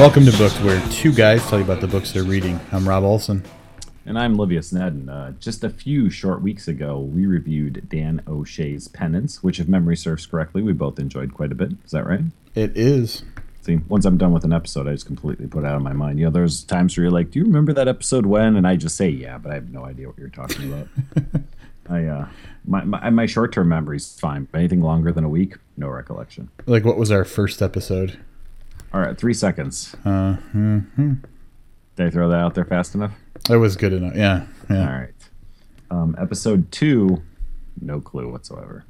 Welcome to Booked, where two guys tell you about the books they're reading. I'm Rob Olson. And I'm Livius Nedin. Uh, just a few short weeks ago, we reviewed Dan O'Shea's Penance, which, if memory serves correctly, we both enjoyed quite a bit. Is that right? It is. See, once I'm done with an episode, I just completely put it out of my mind. You know, there's times where you're like, "Do you remember that episode when?" And I just say, "Yeah," but I have no idea what you're talking about. I uh, my my, my short term memory's fine, but anything longer than a week, no recollection. Like, what was our first episode? All right, three seconds. Uh, hmm Did I throw that out there fast enough? That was good enough. Yeah. Yeah. All right. Um, episode two, no clue whatsoever.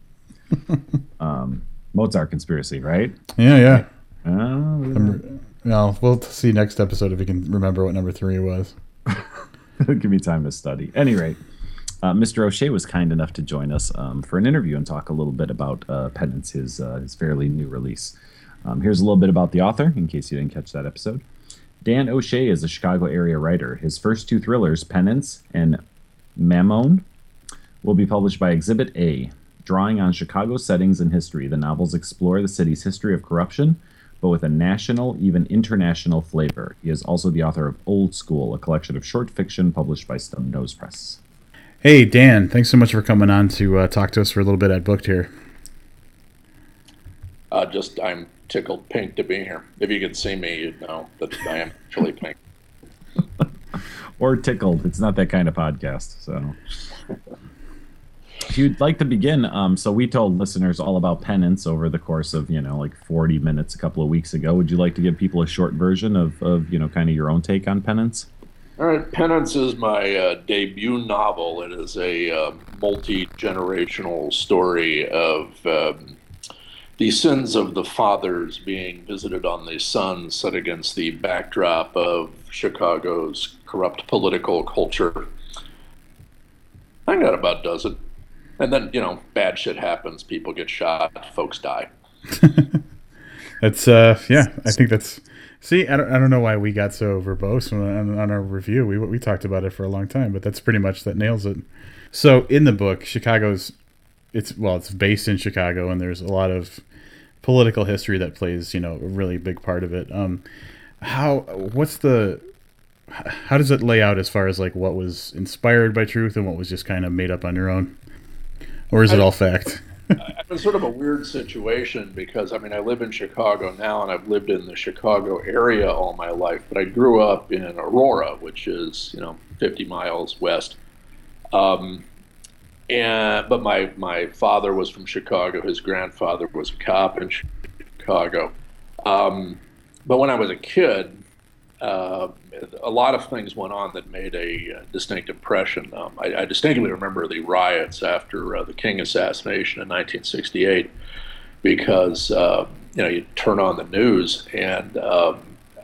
um, Mozart conspiracy, right? Yeah. Yeah. Uh, Well, we'll see next episode if we can remember what number three was. give me time to study. Any rate, uh, Mr. O'Shea was kind enough to join us um, for an interview and talk a little bit about uh, Penance, his uh, his fairly new release. Um, here's a little bit about the author, in case you didn't catch that episode. Dan O'Shea is a Chicago area writer. His first two thrillers, Penance and Mammon, will be published by Exhibit A. Drawing on Chicago settings and history, the novels explore the city's history of corruption, but with a national, even international flavor. He is also the author of Old School, a collection of short fiction published by Snubnose Press. Hey, Dan, thanks so much for coming on to uh, talk to us for a little bit at Booked here. Uh, just I'm tickled pink to be here. If you could see me, you'd know that I am actually pink. or tickled. It's not that kind of podcast. So, if you'd like to begin, um, so we told listeners all about penance over the course of you know like 40 minutes a couple of weeks ago. Would you like to give people a short version of, of you know kind of your own take on penance? All right, Penance is my uh, debut novel. It is a uh, multi generational story of um, the sins of the fathers being visited on the sons, set against the backdrop of Chicago's corrupt political culture. I got about a dozen. And then, you know, bad shit happens. People get shot. Folks die. That's uh, yeah. I think that's. See, I don't, I don't know why we got so verbose on, on our review. We we talked about it for a long time, but that's pretty much that nails it. So in the book, Chicago's it's well, it's based in Chicago, and there's a lot of political history that plays you know a really big part of it. Um, how what's the how does it lay out as far as like what was inspired by truth and what was just kind of made up on your own, or is it all fact? It's sort of a weird situation because I mean I live in Chicago now and I've lived in the Chicago area all my life, but I grew up in Aurora, which is you know 50 miles west. Um, and but my my father was from Chicago. His grandfather was a cop in Chicago. Um, but when I was a kid, uh, a lot of things went on that made a uh, distinct impression. Um, I, I, distinctly remember the riots after uh, the King assassination in 1968, because uh, you know you turn on the news and um,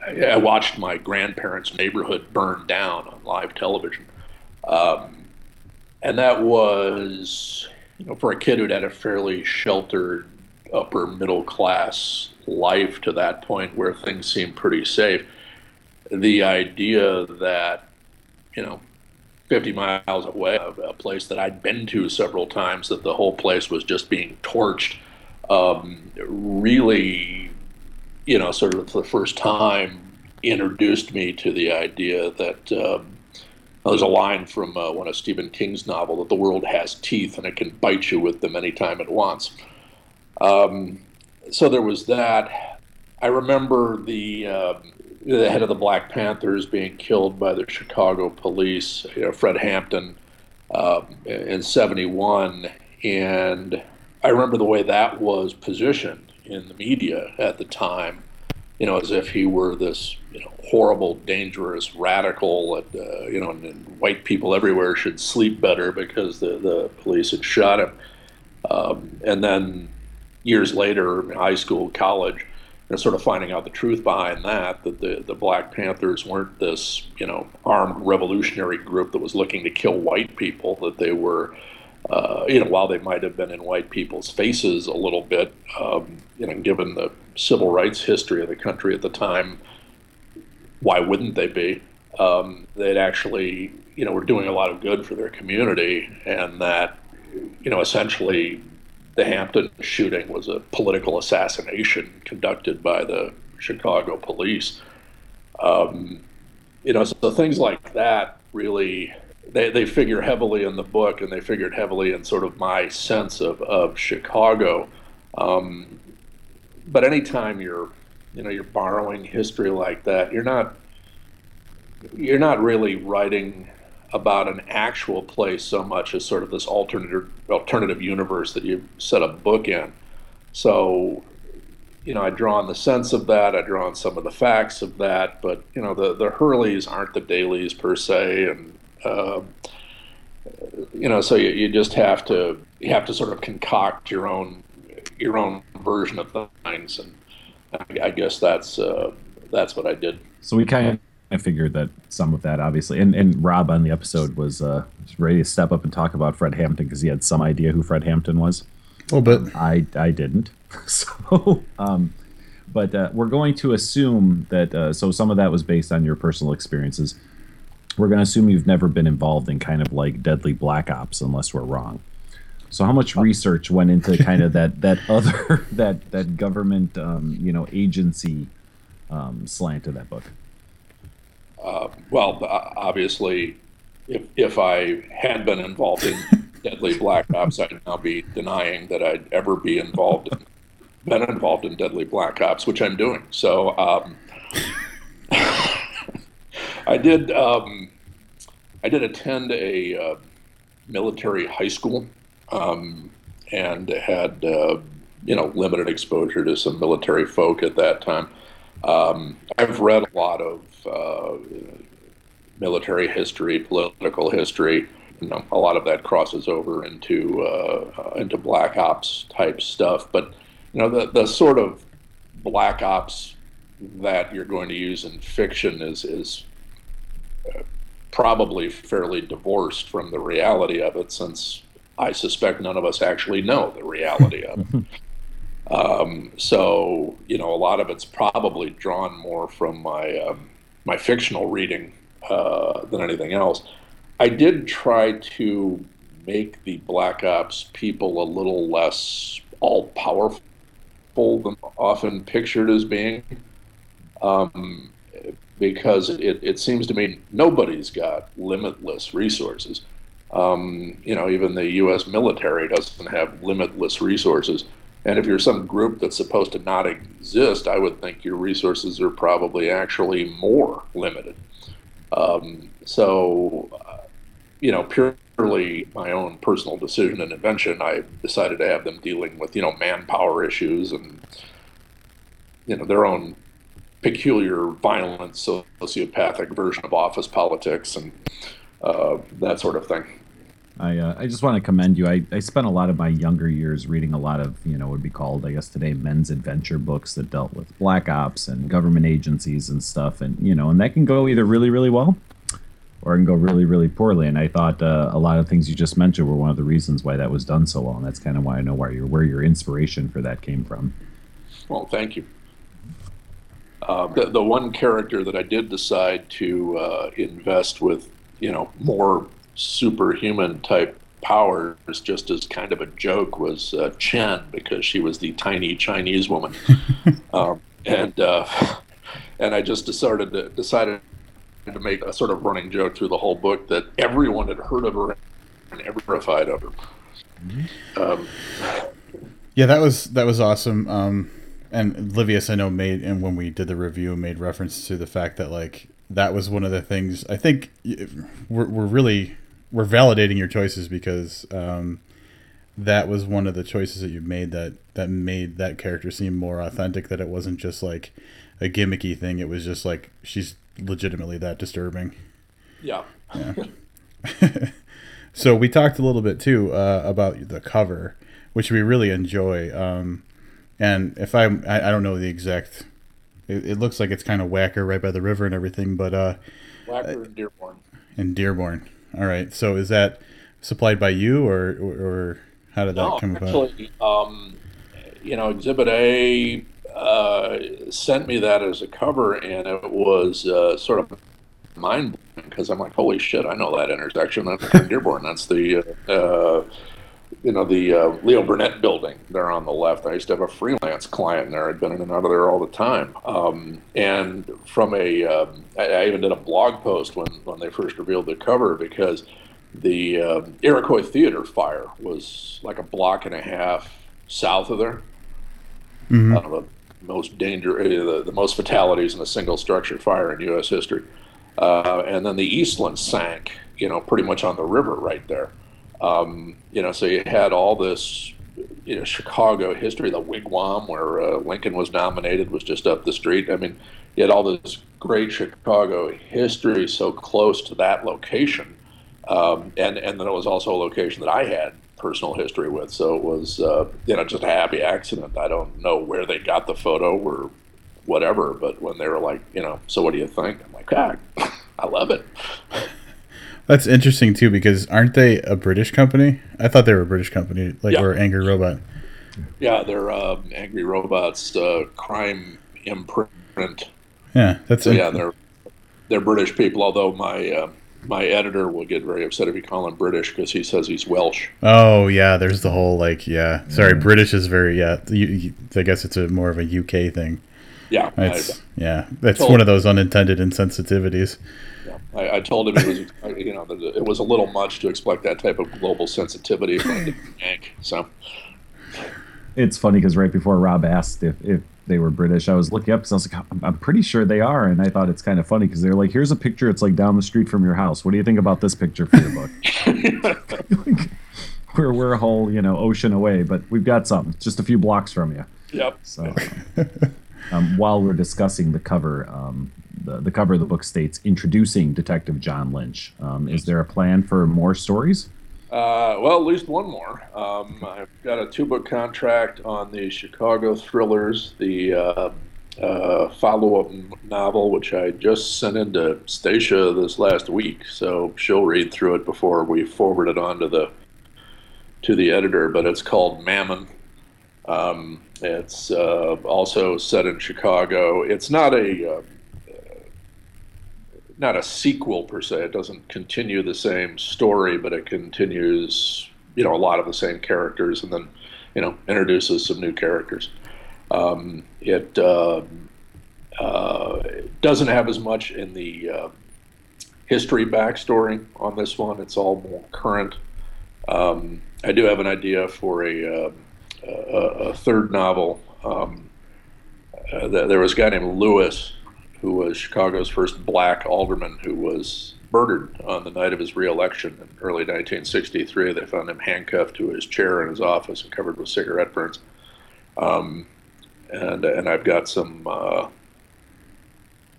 I, I, watched my grandparents' neighborhood burn down on live television, um, and that was you know for a kid who'd had a fairly sheltered upper middle class life to that point where things seemed pretty safe the idea that, you know, 50 miles away, a place that I'd been to several times, that the whole place was just being torched, um, really, you know, sort of for the first time introduced me to the idea that um, there's a line from uh, one of Stephen King's novel that the world has teeth and it can bite you with them anytime it wants. Um, so there was that. I remember the um, the head of the Black Panthers being killed by the Chicago police, you know, Fred Hampton, uh, in '71, and I remember the way that was positioned in the media at the time, you know, as if he were this, you know, horrible, dangerous radical, and, uh, you know, and, and, white people everywhere should sleep better because the the police had shot him, um, and then years later, high school, college and sort of finding out the truth behind that, that the, the Black Panthers weren't this, you know, armed revolutionary group that was looking to kill white people, that they were, uh, you know, while they might have been in white people's faces a little bit, um, you know, given the civil rights history of the country at the time, why wouldn't they be? Um, they'd actually, you know, were doing a lot of good for their community, and that, you know, essentially the Hampton shooting was a political assassination conducted by the Chicago police. Um, you know, so things like that really they, they figure heavily in the book, and they figured heavily in sort of my sense of of Chicago. Um, but anytime you're you know you're borrowing history like that, you're not you're not really writing about an actual place so much as sort of this alternative alternative universe that you set a book in. So, you know, I draw on the sense of that. I draw on some of the facts of that. But you know, the the Hurleys aren't the Daleys per se, and uh, you know, so you, you just have to you have to sort of concoct your own your own version of things, and I, I guess that's uh, that's what I did. So we kind of I figured that some of that, obviously, and, and Rob on the episode was uh, ready to step up and talk about Fred Hampton because he had some idea who Fred Hampton was. A little bit. I I didn't. So, um, but uh, we're going to assume that. Uh, so some of that was based on your personal experiences. We're going to assume you've never been involved in kind of like deadly black ops, unless we're wrong. So how much research went into kind of that that other that that government um, you know agency um, slant of that book? Uh, well, obviously, if if I had been involved in deadly black ops, I'd now be denying that I'd ever be involved in, been involved in deadly black ops, which I'm doing. So um, I did um, I did attend a uh, military high school um, and had uh, you know limited exposure to some military folk at that time. Um, I've read a lot of uh, military history, political history. You know, a lot of that crosses over into uh, into black ops type stuff. But you know, the the sort of black ops that you're going to use in fiction is is uh, probably fairly divorced from the reality of it, since I suspect none of us actually know the reality of it. Um, so you know, a lot of it's probably drawn more from my um, my fictional reading uh, than anything else. I did try to make the Black Ops people a little less all powerful than often pictured as being. Um, because it, it seems to me nobody's got limitless resources. Um, you know, even the U.S. military doesn't have limitless resources. And if you're some group that's supposed to not exist, I would think your resources are probably actually more limited. Um, so, uh, you know, purely my own personal decision and invention, I decided to have them dealing with, you know, manpower issues and, you know, their own peculiar, violent, sociopathic version of office politics and uh, that sort of thing. I uh, I just want to commend you. I, I spent a lot of my younger years reading a lot of you know what would be called I guess today men's adventure books that dealt with black ops and government agencies and stuff, and you know and that can go either really really well or it can go really really poorly. And I thought uh, a lot of things you just mentioned were one of the reasons why that was done so well, and that's kind of why I know where your where your inspiration for that came from. Well, thank you. Uh, the, the one character that I did decide to uh, invest with, you know, more superhuman type powers just as kind of a joke was uh, Chen because she was the tiny Chinese woman, um, and uh, and I just decided to, decided to make a sort of running joke through the whole book that everyone had heard of her and ever terrified of her. Um, yeah, that was that was awesome. Um, and Livius, I know, made and when we did the review, made reference to the fact that like that was one of the things I think we're, we're really we're validating your choices because um, that was one of the choices that you made that that made that character seem more authentic. That it wasn't just like a gimmicky thing. It was just like she's legitimately that disturbing. Yeah. Yeah. so we talked a little bit too uh, about the cover, which we really enjoy. Um, and if I, I, I don't know the exact, it, it looks like it's kind of Wacker right by the river and everything, but uh, Wacker and Dearborn. And Dearborn. All right. So is that supplied by you, or or how did that no, come about? Actually, um, you know, Exhibit A uh, sent me that as a cover, and it was uh, sort of mind blowing because I'm like, holy shit, I know that intersection. That's Dearborn. That's the uh, you know, the uh, Leo Burnett building there on the left. I used to have a freelance client there. I'd been in and out of there all the time. Um, and from a, um, I, I even did a blog post when, when they first revealed the cover because the uh, Iroquois Theater fire was like a block and a half south of there. Mm-hmm. the most danger, uh, the, the most fatalities in a single structure fire in U.S. history. Uh, and then the Eastland sank, you know, pretty much on the river right there. Um, you know, so you had all this, you know, Chicago history. The wigwam where uh, Lincoln was nominated was just up the street. I mean, you had all this great Chicago history so close to that location, um, and and then it was also a location that I had personal history with. So it was, uh, you know, just a happy accident. I don't know where they got the photo or whatever, but when they were like, you know, so what do you think? I'm like, ah, I love it. That's interesting too because aren't they a British company? I thought they were a British company, like yeah. or Angry Robot. Yeah, they're uh, Angry Robots uh, crime imprint. Yeah, that's so, yeah. They're they're British people. Although my uh, my editor will get very upset if you call him British because he says he's Welsh. Oh yeah, there's the whole like yeah. Sorry, mm. British is very yeah. You, you, I guess it's a more of a UK thing. Yeah, it's, yeah. That's one of those unintended insensitivities. I, I, told him it was, you know, it was a little much to expect that type of global sensitivity from the bank. So it's funny because right before Rob asked if, if they were British, I was looking up because I was like, I'm, I'm, pretty sure they are, and I thought it's kind of funny because they're like, here's a picture. It's like down the street from your house. What do you think about this picture for your book? we're we're a whole you know ocean away, but we've got something. It's just a few blocks from you. Yep. So. Um, while we're discussing the cover, um, the, the cover of the book states introducing Detective John Lynch. Um, is there a plan for more stories? Uh, well, at least one more. Um, I've got a two book contract on the Chicago thrillers, the uh, uh, follow up novel, which I just sent into Stacia this last week. So she'll read through it before we forward it on to the to the editor. But it's called Mammon. Um, it's uh, also set in Chicago. It's not a uh, not a sequel per se. It doesn't continue the same story, but it continues, you know, a lot of the same characters, and then, you know, introduces some new characters. Um, it, uh, uh, doesn't have as much in the uh, history backstory on this one. It's all more current. Um, I do have an idea for a, uh, a, a third novel. Um, uh, there was a guy named Lewis who was Chicago's first black alderman who was murdered on the night of his reelection in early 1963. They found him handcuffed to his chair in his office and covered with cigarette burns. Um, and and I've got some uh,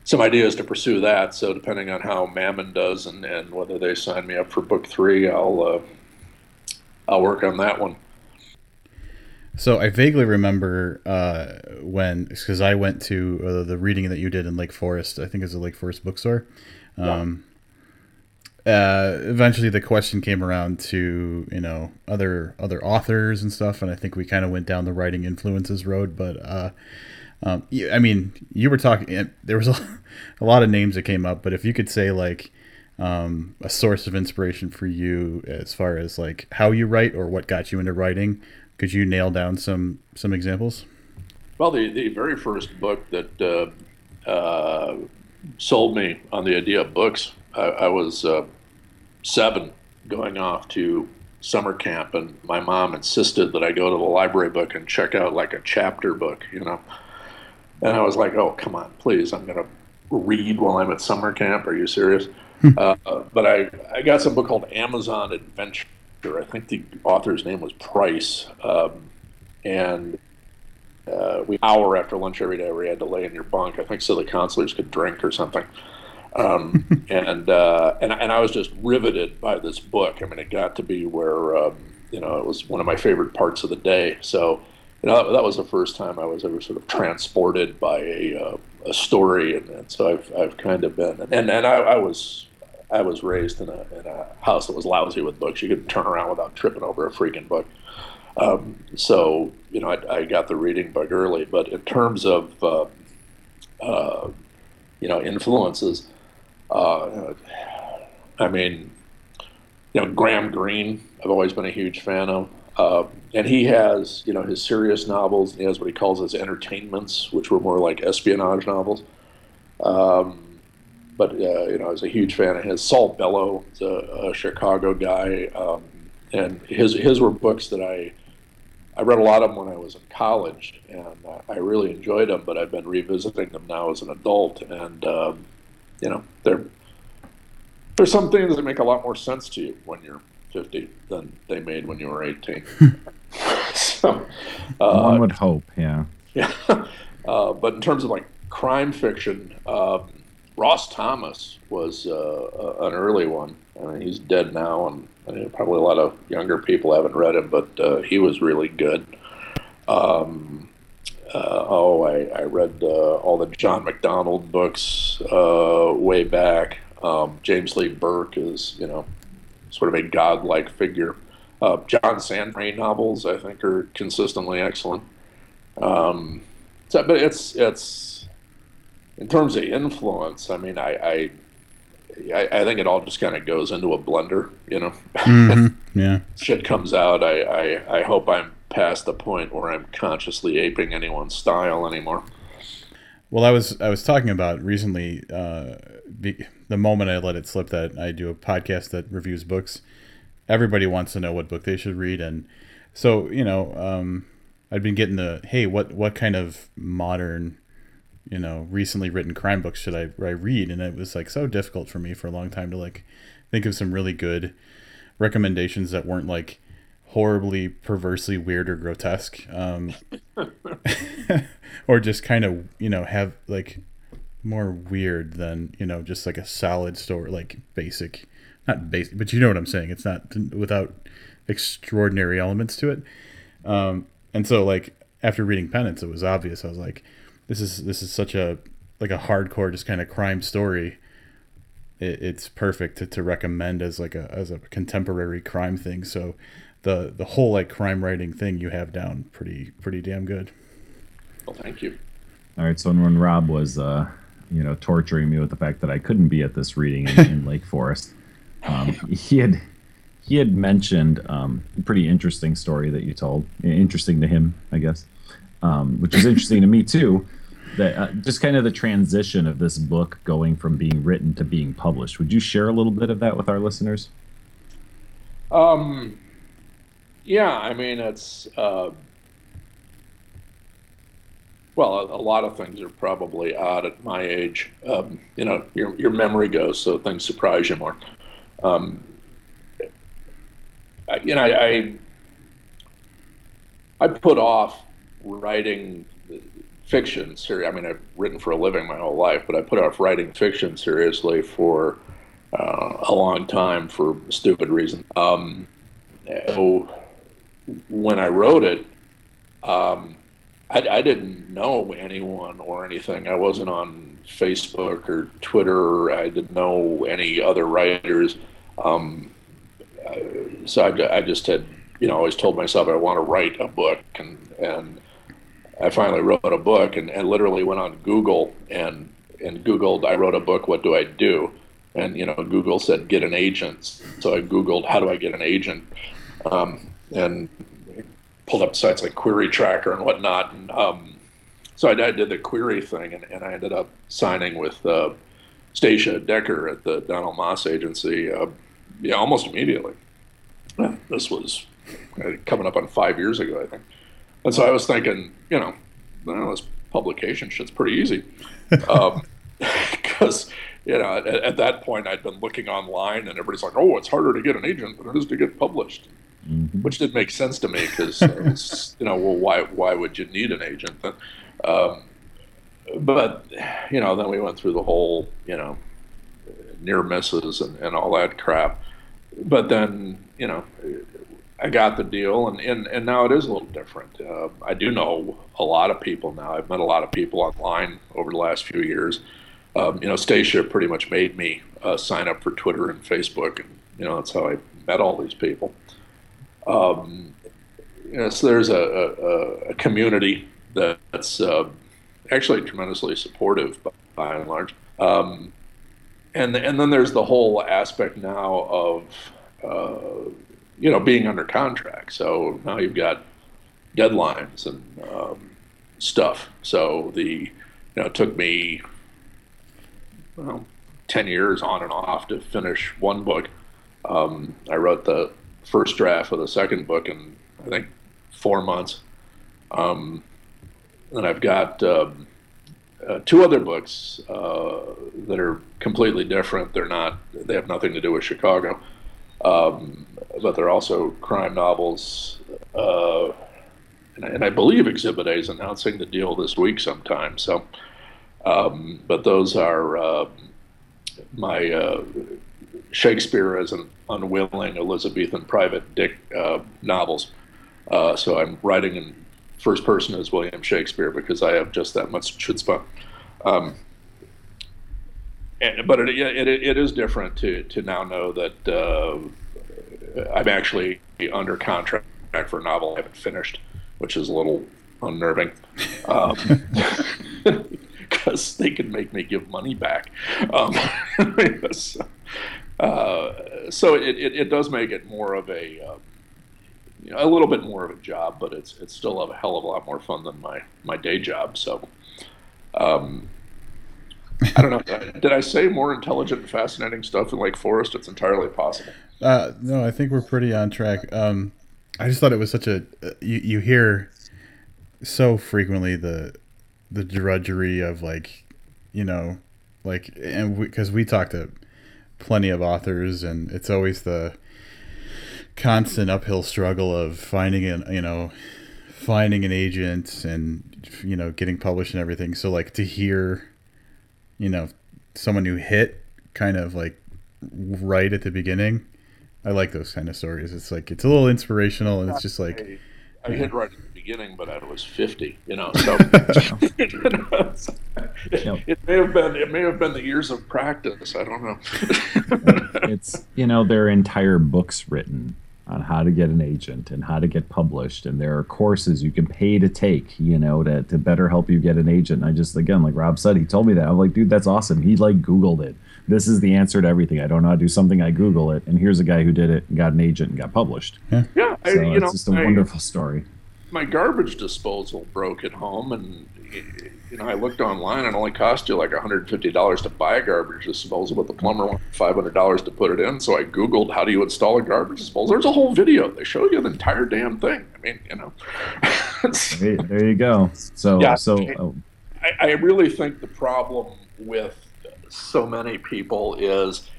some ideas to pursue that. So depending on how Mammon does and, and whether they sign me up for book three, I'll uh, I'll work on that one. So I vaguely remember uh, when, because I went to uh, the reading that you did in Lake Forest. I think it's a Lake Forest bookstore. Um, yeah. uh, eventually, the question came around to you know other other authors and stuff, and I think we kind of went down the writing influences road. But uh, um, I mean, you were talking. There was a, a lot of names that came up, but if you could say like um, a source of inspiration for you as far as like how you write or what got you into writing could you nail down some some examples? Well, the, the very first book that uh, uh, sold me on the idea of books, I, I was uh, seven going off to summer camp, and my mom insisted that I go to the library book and check out like a chapter book, you know. And I was like, oh, come on, please, I'm going to read while I'm at summer camp. Are you serious? Hmm. uh, but I, I got some book called Amazon Adventure I think the author's name was Price, um, and uh, we hour after lunch every day we had to lay in your bunk. I think so the counselors could drink or something. Um, and uh, and and I was just riveted by this book. I mean, it got to be where um, you know it was one of my favorite parts of the day. So you know that, that was the first time I was ever sort of transported by a uh, a story, and, and, so I've I've kind of been and and I, I was I was raised in a, in a house that was lousy with books. You could turn around without tripping over a freaking book. Um, so, you know, I, I, got the reading bug early. But in terms of, uh, uh, you know, influences, uh, I mean, you know, Graham Greene, I've always been a huge fan of. Uh, and he has, you know, his serious novels. And he has what he calls his entertainments, which were more like espionage novels. Um, but uh, you know, I was a huge fan of his. Saul Bellow, a, a Chicago guy, um, and his his were books that I I read a lot of them when I was in college, and uh, I really enjoyed them. But I've been revisiting them now as an adult, and um, you know, they're there's some things that make a lot more sense to you when you're 50 than they made when you were 18. so, uh, one would hope, yeah. Yeah, uh, but in terms of like crime fiction, um, Ross Thomas was uh, an early one. I mean, he's dead now, and I mean, probably a lot of younger people haven't read him, but uh, he was really good. Um, uh, oh, I, I read uh, all the John MacDonald books uh, way back. Um, James Lee Burke is, you know, sort of a godlike figure. Uh, John Sandford novels, I think, are consistently excellent. Um, so, but it's it's in terms of influence, I mean, I, I, I, think it all just kind of goes into a blender, you know. Mm-hmm. Yeah. Shit comes out. I, I, I hope I'm past the point where I'm consciously aping anyone's style anymore. Well, I was I was talking about recently uh, the, the moment I let it slip that I do a podcast that reviews books. Everybody wants to know what book they should read, and so you know, um, I'd been getting the hey, what what kind of modern you know recently written crime books should I, I read? And it was like so difficult for me for a long time to like think of some really good recommendations that weren't like horribly perversely weird or grotesque um, or just kind of you know have like more weird than you know just like a solid story like basic not basic but you know what i'm saying. It's not without extraordinary elements to it. Um, and so like after reading penance it was obvious. I was like this is this is such a like a hardcore just kind of crime story. It, it's perfect to, to recommend as like a as a contemporary crime thing. So the the whole like crime writing thing you have down pretty pretty damn good. Well thank you. All right so when rob was uh you know torturing me with the fact that i couldn't be at this reading in, in lake forest um, he had he had mentioned um, a pretty interesting story that you told. Interesting to him i guess um, which is interesting to me too that uh, just kind of the transition of this book going from being written to being published. Would you share a little bit of that with our listeners? Um, yeah, I mean it's uh, well, a, a, lot of things are probably odd at my age. Um, you know, your your memory goes, so things surprise you more. Um, you know, I, I I put off writing fiction series. I mean, I've written for a living my whole life, but I put off writing fiction seriously for uh, a long time for stupid reasons. Um, so when I wrote it, um, I, I, didn't know anyone or anything. I wasn't on Facebook or Twitter. I didn't know any other writers. Um, so I, I, just had, you know, always told myself I want to write a book, and and I finally wrote a book and, and literally went on Google and and Googled, I wrote a book, what do I do? And, you know, Google said, get an agent. So I Googled, how do I get an agent? Um, and pulled up sites like Query Tracker and whatnot. And um, so I, I, did the query thing and, and I ended up signing with uh, Stacia Decker at the Donald Maass agency, uh, yeah, almost immediately. This was uh, coming up on five years ago, I think. And so I was thinking, you know, well, this publication shit's pretty easy. Because, um, you know, at, at, that point I'd been looking online and everybody's like, oh, it's harder to get an agent than it is to get published. Mm-hmm. Which didn't make sense to me because, you know, well, why, why would you need an agent? Um, but, you know, then we went through the whole, you know, near misses and, and all that crap. But then, you know, I got the deal, and, and, and now it is a little different. Uh, I do know a lot of people now. I've met a lot of people online over the last few years. Um, you know, Stacia pretty much made me uh, sign up for Twitter and Facebook, and you know that's how I met all these people. Um, you know, so there's a, a, a community that's uh, actually tremendously supportive by, by and large. Um, and and then there's the whole aspect now of uh, you know, being under contract. So now you've got deadlines and um, stuff. So the, you know, it took me, well, 10 years on and off to finish one book. Um, I wrote the first draft of the second book in, I think, four months. Um, and I've got um, uh, two other books uh, that are completely different. They're not, they have nothing to do with Chicago, um, but they're also crime novels. Uh, and, and, I believe Exhibit A is announcing the deal this week sometime. So, um, but those are um, my uh, Shakespeare as an unwilling Elizabethan private dick uh, novels. Uh, so I'm writing in first person as William Shakespeare because I have just that much chutzpah. Um, and, but it, it, it is different to, to now know that uh, I'm actually under contract for a novel I haven't finished, which is a little unnerving. Um, because they can make me give money back. Um, so, uh, so it, it, it, does make it more of a, um, you know, a little bit more of a job, but it's it's still a hell of a lot more fun than my my day job. So, um, I don't know. Did I say more intelligent and fascinating stuff in Lake Forest? It's entirely possible. Uh, no, I think we're pretty on track. Um, I just thought it was such a uh, you you hear so frequently the the drudgery of like you know like and because we, we talk to plenty of authors and it's always the constant uphill struggle of finding an you know finding an agent and you know getting published and everything so like to hear you know someone who hit kind of like right at the beginning i like those kind of stories it's like it's a little inspirational and it's just like I, I hit right at the beginning, but I was 50, you know, so it, it, may have been, it may have been the years of practice. I don't know. it's, you know, there are entire books written on how to get an agent and how to get published. And there are courses you can pay to take, you know, to, to better help you get an agent. And I just, again, like Rob said, he told me that. I'm like, dude, that's awesome. He like Googled it. This is the answer to everything. I don't know how to do something. I Google it. And here's a guy who did it and got an agent and got published. Yeah. yeah so I, you it's know, just a I, wonderful story my garbage disposal broke at home, and you know I looked online, and it only cost you like $150 to buy a garbage disposal, but the plumber wanted $500 to put it in. So I googled how do you install a garbage disposal. There's a whole video. They show you the entire damn thing. I mean, you know. there, there, you go. So yeah, so oh. I, I really think the problem with so many people is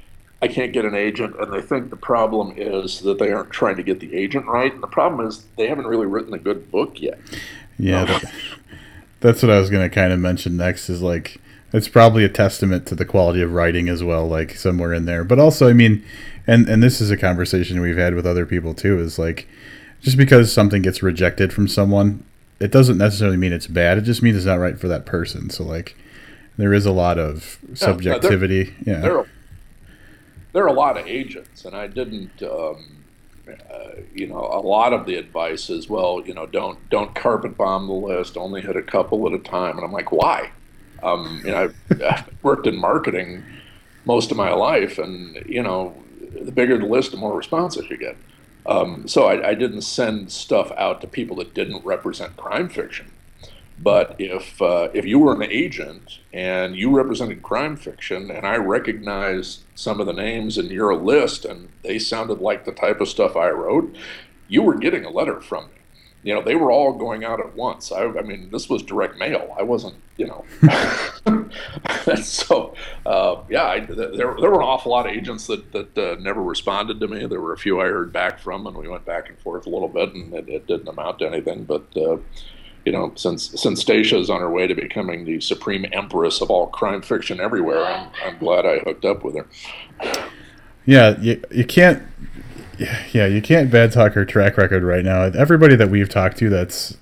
I can't get an agent, and they think the problem is that they aren't trying to get the agent right. And the problem is they haven't really written a good book yet. Yeah, that, that's what I was going to kind of mention next. Is like it's probably a testament to the quality of writing as well, like somewhere in there. But also, I mean, and and this is a conversation we've had with other people too. Is like just because something gets rejected from someone, it doesn't necessarily mean it's bad. It just means it's not right for that person. So like, there is a lot of subjectivity. Yeah, there, there are a lot of agents, and I didn't. Um, uh, you know, a lot of the advice is, well, you know, don't don't carpet bomb the list. Only hit a couple at a time. And I'm like, why? Um, you know, I've, I've worked in marketing most of my life, and you know, the bigger the list, the more responses you get. Um, so I, I, didn't send stuff out to people that didn't represent crime fiction. But if uh, if you were an agent and you represented crime fiction, and I recognized some of the names in your list, and they sounded like the type of stuff I wrote, you were getting a letter from me. You know, they were all going out at once. I, I mean, this was direct mail. I wasn't, you know. so, uh, yeah, I, there, there were an awful lot of agents that, that uh, never responded to me. There were a few I heard back from, and we went back and forth a little bit, and it, it didn't amount to anything. But uh, you know, since since Stacia is on her way to becoming the supreme empress of all crime fiction everywhere, I'm, I'm glad I hooked up with her. Yeah, you, you can't. Yeah, you can't bad talk her track record right now. Everybody that we've talked to that's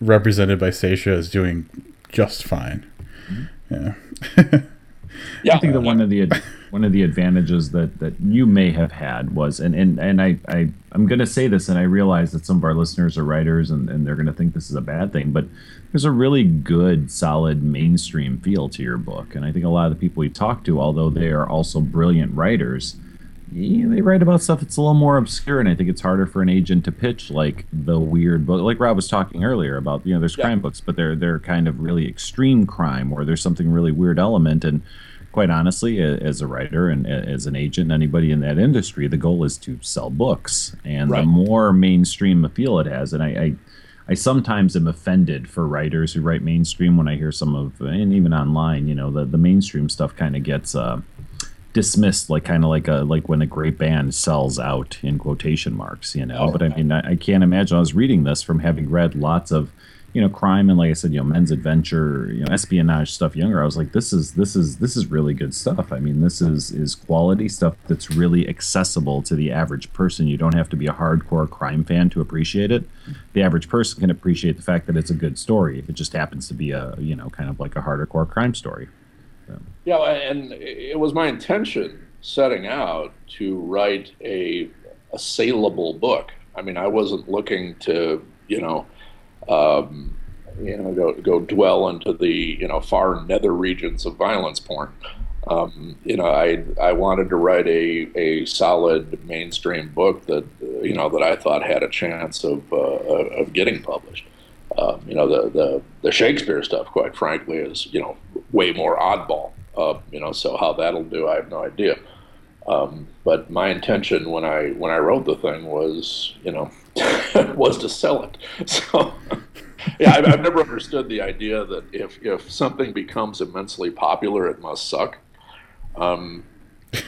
represented by Stacia is doing just fine. Mm-hmm. Yeah. yeah. I think that one of the one of the advantages that that you may have had was and and and I, I I'm gonna say this and I realize that some of our listeners are writers and, and they're gonna think this is a bad thing, but there's a really good, solid mainstream feel to your book. And I think a lot of the people we talk to, although they are also brilliant writers, yeah, they write about stuff that's a little more obscure, and I think it's harder for an agent to pitch like the weird book. Like Rob was talking earlier about, you know, there's yeah. crime books, but they're they're kind of really extreme crime, or there's something really weird element. And quite honestly, as a writer and as an agent, anybody in that industry, the goal is to sell books, and right. the more mainstream appeal it has, and I, I I sometimes am offended for writers who write mainstream when I hear some of, and even online, you know, the, the mainstream stuff kind of gets uh, dismissed like kind of like a like when a great band sells out in quotation marks you know? Oh, but i mean I, I, can't imagine i was reading this from having read lots of you know crime and like i said you know men's adventure you know espionage stuff younger i was like this is this is this is really good stuff. I mean this is is quality stuff that's really accessible to the average person. You don't have to be a hardcore crime fan to appreciate it. The average person can appreciate the fact that it's a good story if it just happens to be a you know kind of like a hardcore crime story. Yeah, and it was my intention setting out to write a, a saleable book. I mean, I wasn't looking to, you know, um, you know, go go dwell into the you know far nether regions of violence porn. Um, you know, I I wanted to write a, a solid mainstream book that you know that I thought had a chance of uh, of getting published. Um, you know, the, the the Shakespeare stuff, quite frankly, is you know way more oddball. Uh, you know, so how that'll do, I have no idea. Um, but my intention when I when I wrote the thing was, you know, was to sell it. So, yeah, I've, I've, never understood the idea that if if something becomes immensely popular, it must suck. Um,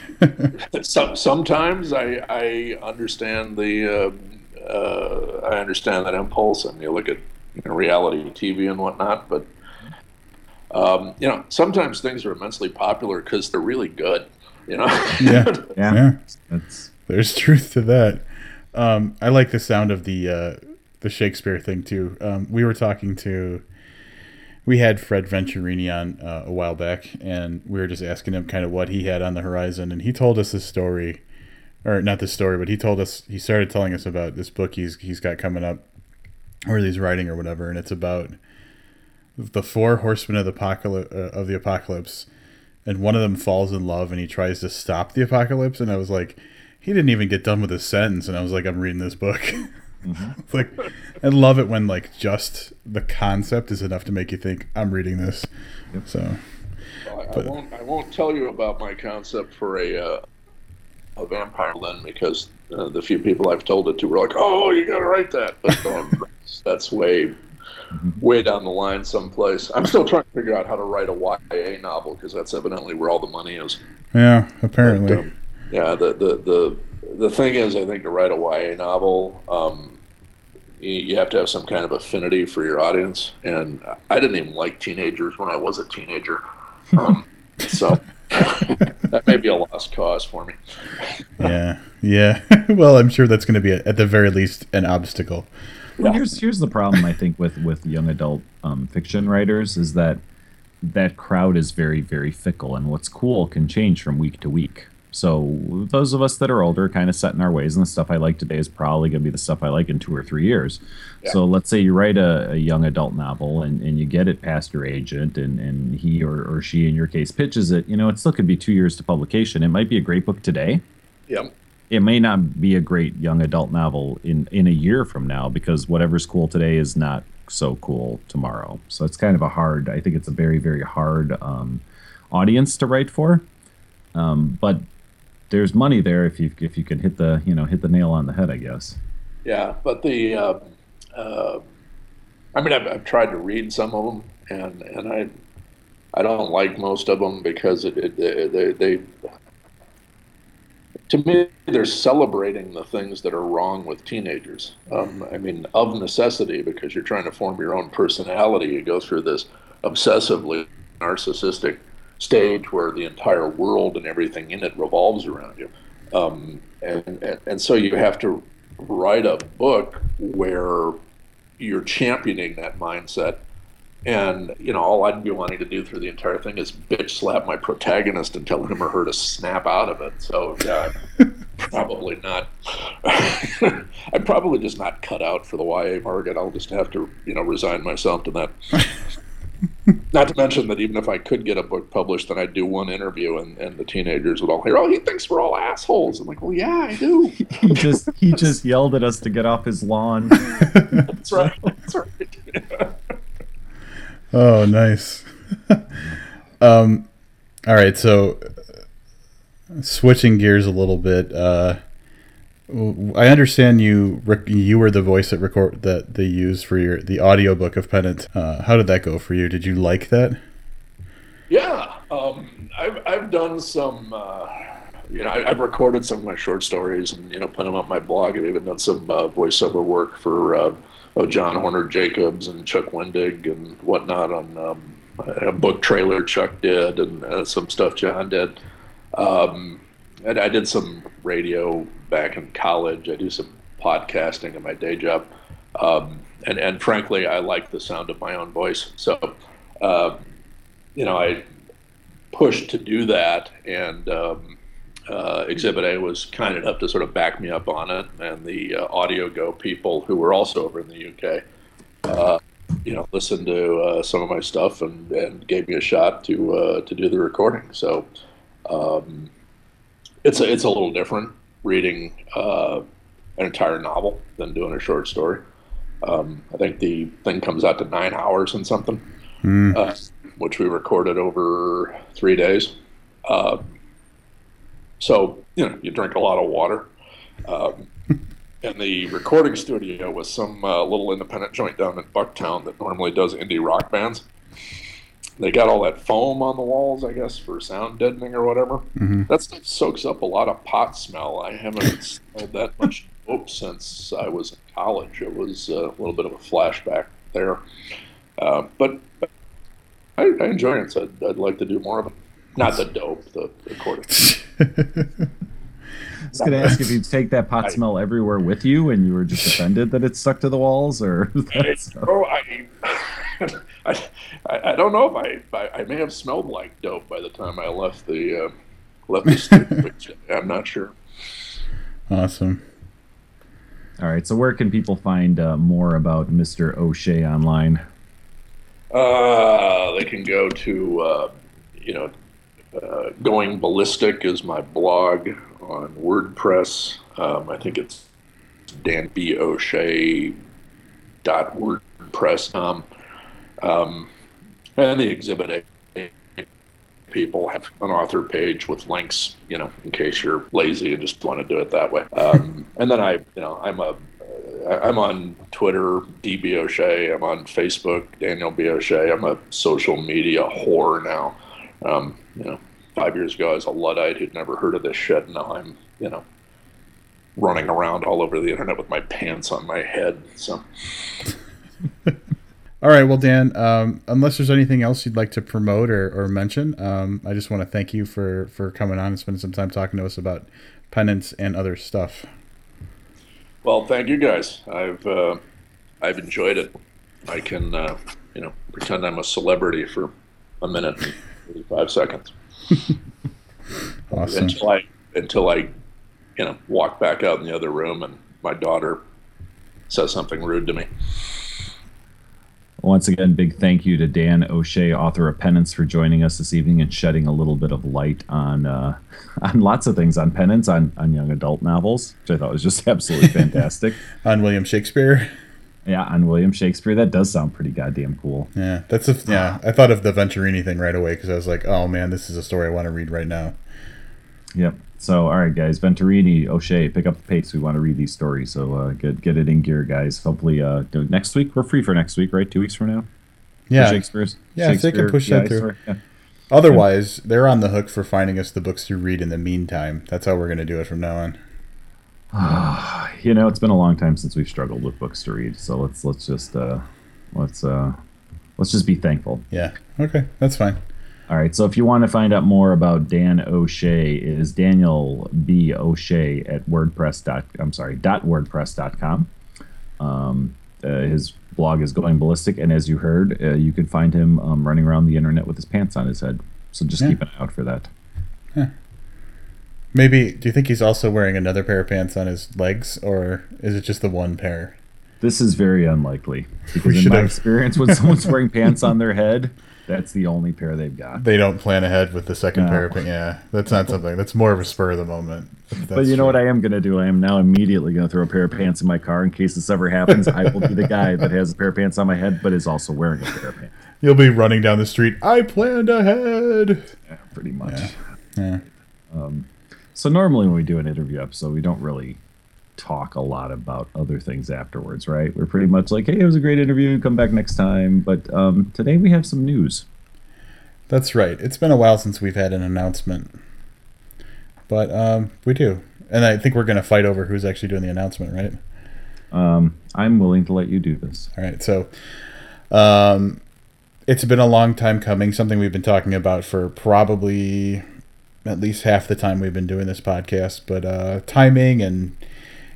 some, sometimes I, I understand the uh, uh, I understand that impulse, and you look at you know, reality TV and whatnot, but um, you know, sometimes things are immensely popular because they're really good. You know. yeah. yeah. Yeah. That's there's truth to that. Um, I like the sound of the uh, the Shakespeare thing too. Um, we were talking to. We had Fred Venturini on uh, a while back, and we were just asking him kind of what he had on the horizon, and he told us this story, or not this story, but he told us he started telling us about this book he's he's got coming up, or he's writing or whatever, and it's about the four horsemen of the apocalypse uh, of the apocalypse, and one of them falls in love and he tries to stop the apocalypse, and I was like, he didn't even get done with his sentence, and I was like, I'm reading this book. Mm-hmm. like, I love it when like just the concept is enough to make you think I'm reading this. Yep. So, well, I, I, won't. I won't tell you about my concept for a uh, a vampire then because uh, the few people I've told it to were like, "Oh, you got to write that," but um, that's way way down the line someplace. I'm still trying to figure out how to write a YA novel because that's evidently where all the money is. Yeah, apparently. But, um, yeah, the, the the the thing is, I think to write a YA novel, um, you, you have to have some kind of affinity for your audience, and I didn't even like teenagers when I was a teenager, um, so. that may be a lost cause for me. yeah, yeah. well, I'm sure that's going to be, a, at the very least, an obstacle. Well, yeah. here's here's the problem I think with with young adult um, fiction writers is that that crowd is very very fickle, and what's cool can change from week to week. So those of us that are older, kind of set in our ways, and the stuff I like today is probably going to be the stuff I like in two or three years. Yeah. So let's say you write a, a, young adult novel and, and you get it past your agent, and, and he or, or she, in your case, pitches it. You know, it still could be two years to publication. It might be a great book today. Yep it may not be a great young adult novel in in a year from now because whatever's cool today is not so cool tomorrow. So it's kind of a hard. I think it's a very very hard um, audience to write for. Um, but there's money there if you if you can hit the you know hit the nail on the head, I guess. Yeah, but the uh, uh, I mean I've, I've tried to read some of them and and I I don't like most of them because it, it, they, they to me, they're celebrating the things that are wrong with teenagers. Um, I mean, of necessity, because you're trying to form your own personality, you go through this obsessively narcissistic stage where the entire world and everything in it revolves around you. Um, and, and, and so you have to write a book where you're championing that mindset and you know, all I'd be wanting to do through the entire thing is bitch slap my protagonist and tell him or her to snap out of it. So yeah, probably not. I'm probably just not cut out for the YA market. I'll just have to you know resign myself to that. Not to mention that even if I could get a book published, then I'd do one interview and, and the teenagers would all hear, "Oh, he thinks we're all assholes." I'm like, "Well, yeah, I do." he just he just yelled at us to get off his lawn. That's right. That's right. Oh, nice. um, all right. So, uh, switching gears a little bit. Uh, w- I understand you you were the voice that record that they used for your the audiobook of Penance. Uh, how did that go for you? Did you like that? Yeah, um, I've I've done some. Uh, you know, I, I've recorded some of my short stories and you know put them up my blog. I've even done some uh, voiceover work for uh, oh, John Hornor Jacobs and Chuck Wendig and whatnot on um, a book trailer Chuck did and uh, some stuff John did. Um, and I did some radio back in college. I do some podcasting in my day job. Um, and, and frankly, I like the sound of my own voice. So, uh, you know, I pushed to do that, and um, uh, Exhibit A was kind enough to sort of back me up on it. And the uh, Audio Go people, who were also over in the UK, uh, you know, listened to uh, some of my stuff and, and gave me a shot to uh, to do the recording. So um, it's a, it's a little different reading uh, an entire novel than doing a short story. Um, I think the thing comes out to nine hours and something, Mm. uh, which we recorded over three days. Um, so you know, you drink a lot of water. Um, and the recording studio was some uh, little independent joint down in Bucktown that normally does indie rock bands. They got all that foam on the walls, I guess, for sound deadening or whatever. Mhm. That stuff soaks up a lot of pot smell. I haven't smelled that much dope since I was in college. It was a little bit of a flashback there. Uh, but I, I enjoy it, so I'd, I'd like to do more of it. Not the dope, the recording. I was gonna ask if you'd take that pot smell everywhere with you, and you were just offended that it stuck to the walls, or that's, Oh, I, I, I don't know if I, I, I may have smelled like dope by the time I left the, uh, left the studio. I'm not sure. awesome. all right. So where can people find uh, more about Mr. O'Shea online? Uh, they can go to, uh, you know, uh, Going Ballistic is my blog on WordPress. Um, I think it's Dan B. O'Shea dot WordPress.com. Um, and the Exhibit A people have an author page with links, you know, in case you're lazy and just want to do it that way. Um, and then I, you know, I'm a I'm on Twitter, DB O'Shea. I'm on Facebook, Daniel B. O'Shea. I'm a social media whore now. Um, you know, five years ago I was a luddite who'd never heard of this shit. Now I'm, you know, running around all over the internet with my pants on my head. So All right, well, Dan, um, unless there's anything else you'd like to promote or, or mention, um, I just want to thank you for, for coming on and spending some time talking to us about penance and other stuff. Well, thank you guys. I've uh, I've enjoyed it. I can uh, you know pretend I'm a celebrity for a minute and 35 seconds Awesome. until I until I you know walk back out in the other room and my daughter says something rude to me. Once again, big thank you to Dan O'Shea, author of Penance, for joining us this evening and shedding a little bit of light on uh, on lots of things on penance, on, on young adult novels, which I thought was just absolutely fantastic. On William Shakespeare. yeah, on William Shakespeare. That does sound pretty goddamn cool. Yeah, that's a, yeah. I thought of the Venturini thing right away because I was like, oh man, this is a story I want to read right now. Yep. So, all right, guys, Venturini, O'Shea, pick up the pace. We want to read these stories, so uh, get get it in gear, guys. Hopefully, uh, next week we're free for next week, right? Two weeks from now. For Yeah. Shakespeare's. Yeah, if they can Shakespeare push that through. Yeah. Otherwise, they're on the hook for finding us the books to read in the meantime. That's how we're going to do it from now on. you know, it's been a long time since we've struggled with books to read, so let's let's just uh, let's uh, let's just be thankful. Yeah. Okay, that's fine. All right. So if you want to find out more about Dan O'Shea, it is Daniel B O'Shea at WordPress dot I'm sorry dot WordPress dot com. Um, uh, his blog is going ballistic, and as you heard, uh, you can find him um, running around the internet with his pants on his head. So just Yeah. keep an eye out for that. Maybe. Do you think he's also wearing another pair of pants on his legs, or is it just the one pair? This is very unlikely because We in my have- experience, when someone's wearing pants on their head, that's the only pair they've got. They don't plan ahead with the second No. pair of pants. Yeah, that's not something. That's more of a spur of the moment. But you know what I am going to do? I am now immediately going to throw a pair of pants in my car in case this ever happens. I will be the guy that has a pair of pants on my head, but is also wearing a pair of pants. You'll be running down the street. I planned ahead. Yeah, pretty much. Yeah. Um, so normally when we do an interview episode, we don't really talk a lot about other things afterwards, right? We're pretty much like, hey, it was a great interview. Come back next time. But um, today we have some news. That's right. It's been a while since we've had an announcement, but um, we do, and I think we're going to fight over who's actually doing the announcement, right? Um, I'm willing to let you do this. All right. So, um, it's been a long time coming. Something we've been talking about for probably at least half the time we've been doing this podcast. But uh, timing and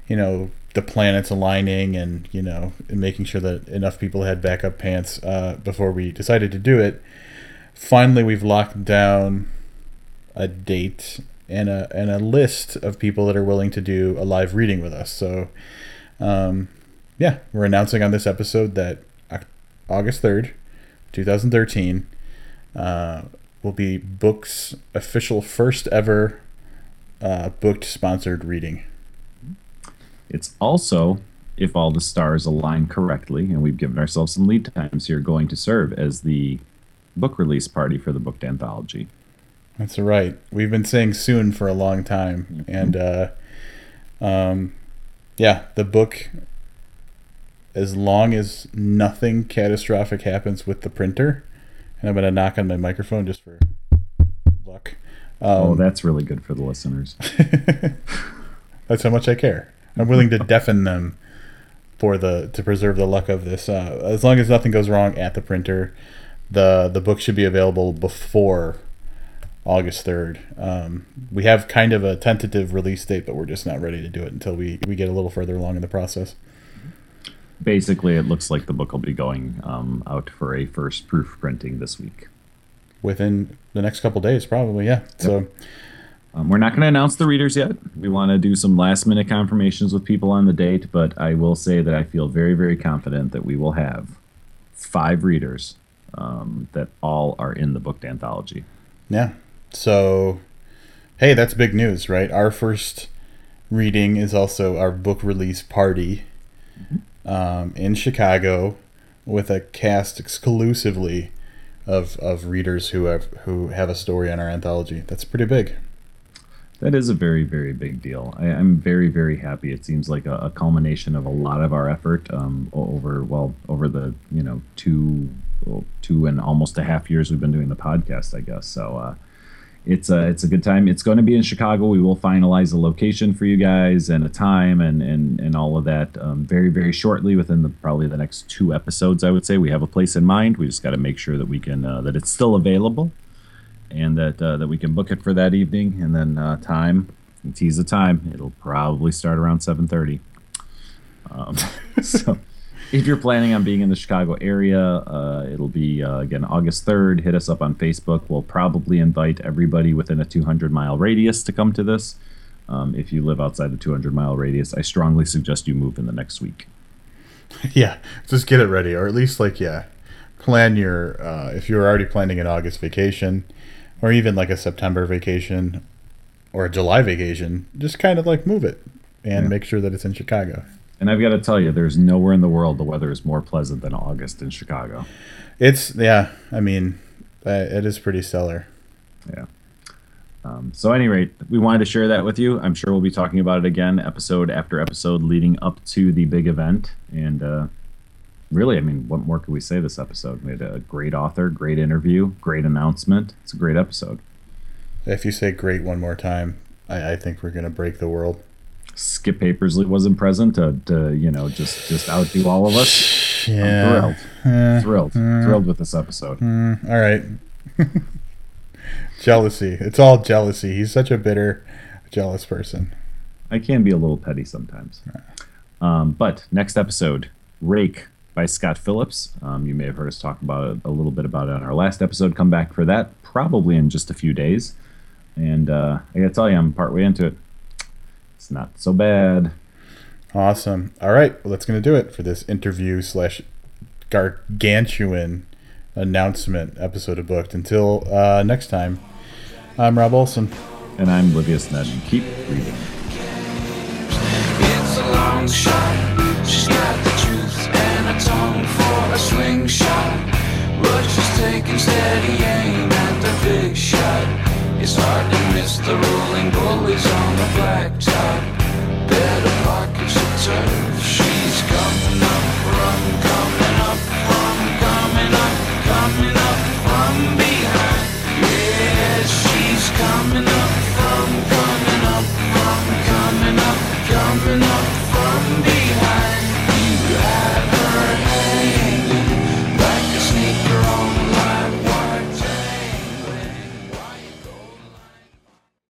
you know the planets aligning and you know making sure that enough people had backup pants uh, before we decided to do it. Finally, we've locked down a date and a and a list of people that are willing to do a live reading with us. So. Um, yeah, we're announcing on this episode that August 3rd, 2013, uh, will be Book's official first ever uh, booked sponsored reading. It's also, if all the stars align correctly, and we've given ourselves some lead times here, going to serve as the book release party for the booked anthology. That's right. We've been saying soon for a long time. And uh, um, yeah, the book, as long as nothing catastrophic happens with the printer, and I'm going to knock on my microphone just for luck. oh, Um, that's really good for the listeners. That's how much I care. I'm willing to deafen them for the to preserve the luck of this. Uh, as long as nothing goes wrong at the printer, the the book should be available before August third. Um, we have kind of a tentative release date, but we're just not ready to do it until we we get a little further along in the process. Basically, it looks like the book will be going um, out for a first proof printing this week. Within the next couple days, probably. Yeah. So Um, we're not going to announce the readers yet. We want to do some last minute confirmations with people on the date, but I will say that I feel very, very confident that we will have five readers um, that all are in the booked anthology. Yeah. So, hey, that's big news, right? Our first reading is also our book release party um, in Chicago with a cast exclusively of, of readers who have who have a story on our anthology. That's pretty big. That is a very, very big deal. I, I'm very, very happy. It seems like a, a culmination of a lot of our effort um, over well over the you know two two and almost a half years we've been doing the podcast. I guess so. Uh, it's a it's a good time. It's going to be in Chicago. We will finalize a location for you guys and a time and and and all of that um, very very shortly within the probably the next two episodes. I would say we have a place in mind. We just got to make sure that we can uh, that it's still available and that uh, that we can book it for that evening. And then uh, time and tease the time it'll probably start around 7.30 um, so if you're planning on being in the chicago area uh, it'll be uh, again august 3rd hit us up on facebook. We'll probably invite everybody within a 200 mile radius to come to this. Um, if you live outside the 200 mile radius i strongly suggest you move in the next week. Yeah, just get it ready, or at least like yeah, plan your uh, if you're already planning an August vacation, or even like a September vacation, or a July vacation. Just kind of like move it and Yeah. make sure that it's in Chicago. and i've got to tell you there's nowhere in the world the weather is more pleasant than august in chicago It's yeah. I mean, uh, it is pretty stellar. Yeah. Um, so, at any rate, we wanted to share that with you. I'm sure we'll be talking about it again, episode after episode, leading up to the big event. And uh, really, I mean, what more could we say this episode? We had a great author, great interview, great announcement. It's a great episode. If you say great one more time, I, I think we're gonna break the world. Skip Papersley wasn't present to, to you know, just just outdo all of us. Yeah. I'm thrilled, thrilled, thrilled with this episode. Mm, all right. jealousy. It's all jealousy. He's such a bitter, jealous person. I can be a little petty sometimes. Um, but next episode, Rake by Scott Phillips. Um, you may have heard us talk about it a little bit about it on our last episode. Come back for that probably in just a few days. And uh, I gotta tell you, I'm partway into it. It's not so bad. Awesome. All right. Well, that's going to do it for this interview slash gargantuan announcement episode of Booked. Until uh, next time, I'm Rob Olson. And I'm Livius Nedin. Keep reading swing shot was just taking steady aim at the big shot. It's hard to miss the rolling bullies on the blacktop. Better pockets of turf. She's coming up from coming up from coming up coming up from behind. Yes, she's coming up.